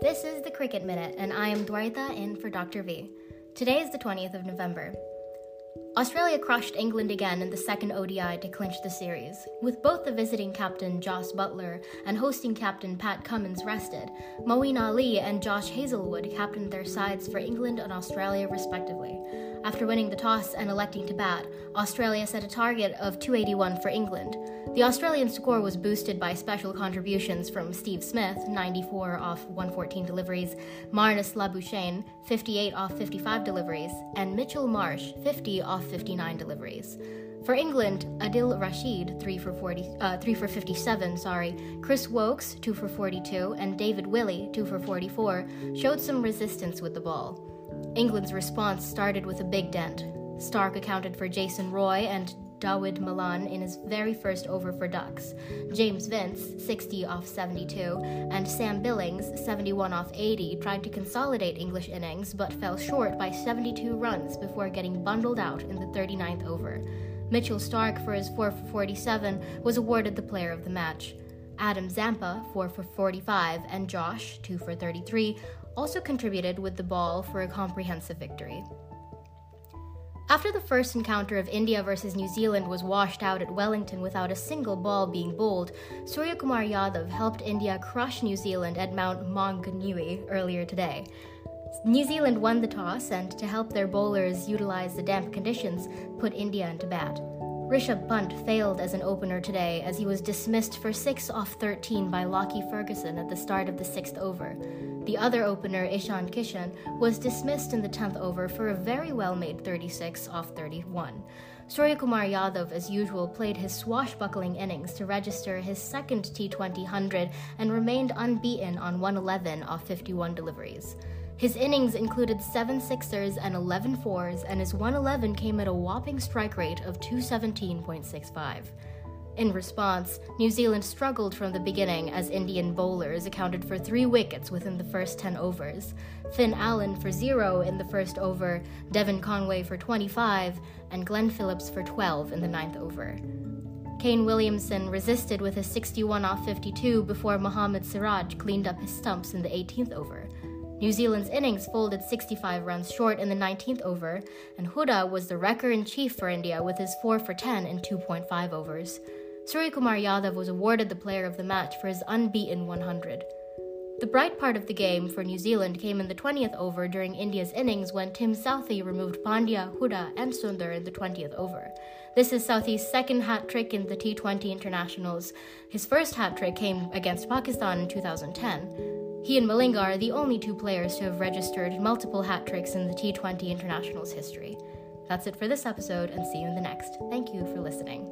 This is the Cricket Minute, and I am Dwaitha in for Dr. V. Today is the 20th of November. Australia crushed England again in the second ODI to clinch the series. With both the visiting captain Jos Buttler and hosting captain Pat Cummins rested, Moeen Ali and Josh Hazlewood captained their sides for England and Australia respectively. After winning the toss and electing to bat, Australia set a target of 281 for England. The Australian score was boosted by special contributions from Steve Smith, 94 off 114 deliveries, Marnus Labuschagne, 58 off 55 deliveries, and Mitchell Marsh, 50 off 59 deliveries. For England, Adil Rashid, 3 for 40, uh, 3 for 57, sorry, Chris Woakes, 2 for 42, and David Willey, 2 for 44, showed some resistance with the ball. England's response started with a big dent. Stark accounted for Jason Roy and Dawid Malan in his very first over for Ducks, James Vince, 60 off 72, and Sam Billings, 71 off 80, tried to consolidate English innings but fell short by 72 runs before getting bundled out in the 39th over. Mitchell Stark, for his 4 for 47, was awarded the player of the match. Adam Zampa, 4 for 45, and Josh, 2 for 33, also contributed with the ball for a comprehensive victory. After the first encounter of India versus New Zealand was washed out at Wellington without a single ball being bowled, Suryakumar Yadav helped India crush New Zealand at Mount Maunganui earlier today. New Zealand won the toss and, to help their bowlers utilize the damp conditions, put India into bat. Rishabh Pant failed as an opener today as he was dismissed for 6 off 13 by Lockie Ferguson at the start of the sixth over. The other opener, Ishan Kishan, was dismissed in the 10th over for a very well made 36 off 31. Suryakumar Yadav, as usual, played his swashbuckling innings to register his second T20 100 and remained unbeaten on 111 off 51 deliveries. His innings included 7 sixers and 11 fours, and his 111 came at a whopping strike rate of 217.65. In response, New Zealand struggled from the beginning as Indian bowlers accounted for three wickets within the first 10 overs Finn Allen for zero in the first over, Devon Conway for 25, and Glenn Phillips for 12 in the ninth over. Kane Williamson resisted with a 61 off 52 before Mohammad Siraj cleaned up his stumps in the 18th over. New Zealand's innings folded 65 runs short in the 19th over, and Huda was the wrecker in chief for India with his 4 for 10 in 2.5 overs. Suryakumar Yadav was awarded the player of the match for his unbeaten 100. The bright part of the game for New Zealand came in the 20th over during India's innings when Tim Southee removed Pandya, Huda, and Sundar in the 20th over. This is Southee's second hat trick in the T20 internationals. His first hat trick came against Pakistan in 2010. He and Malinga are the only two players to have registered multiple hat tricks in the T20 Internationals history. That's it for this episode, and see you in the next. Thank you for listening.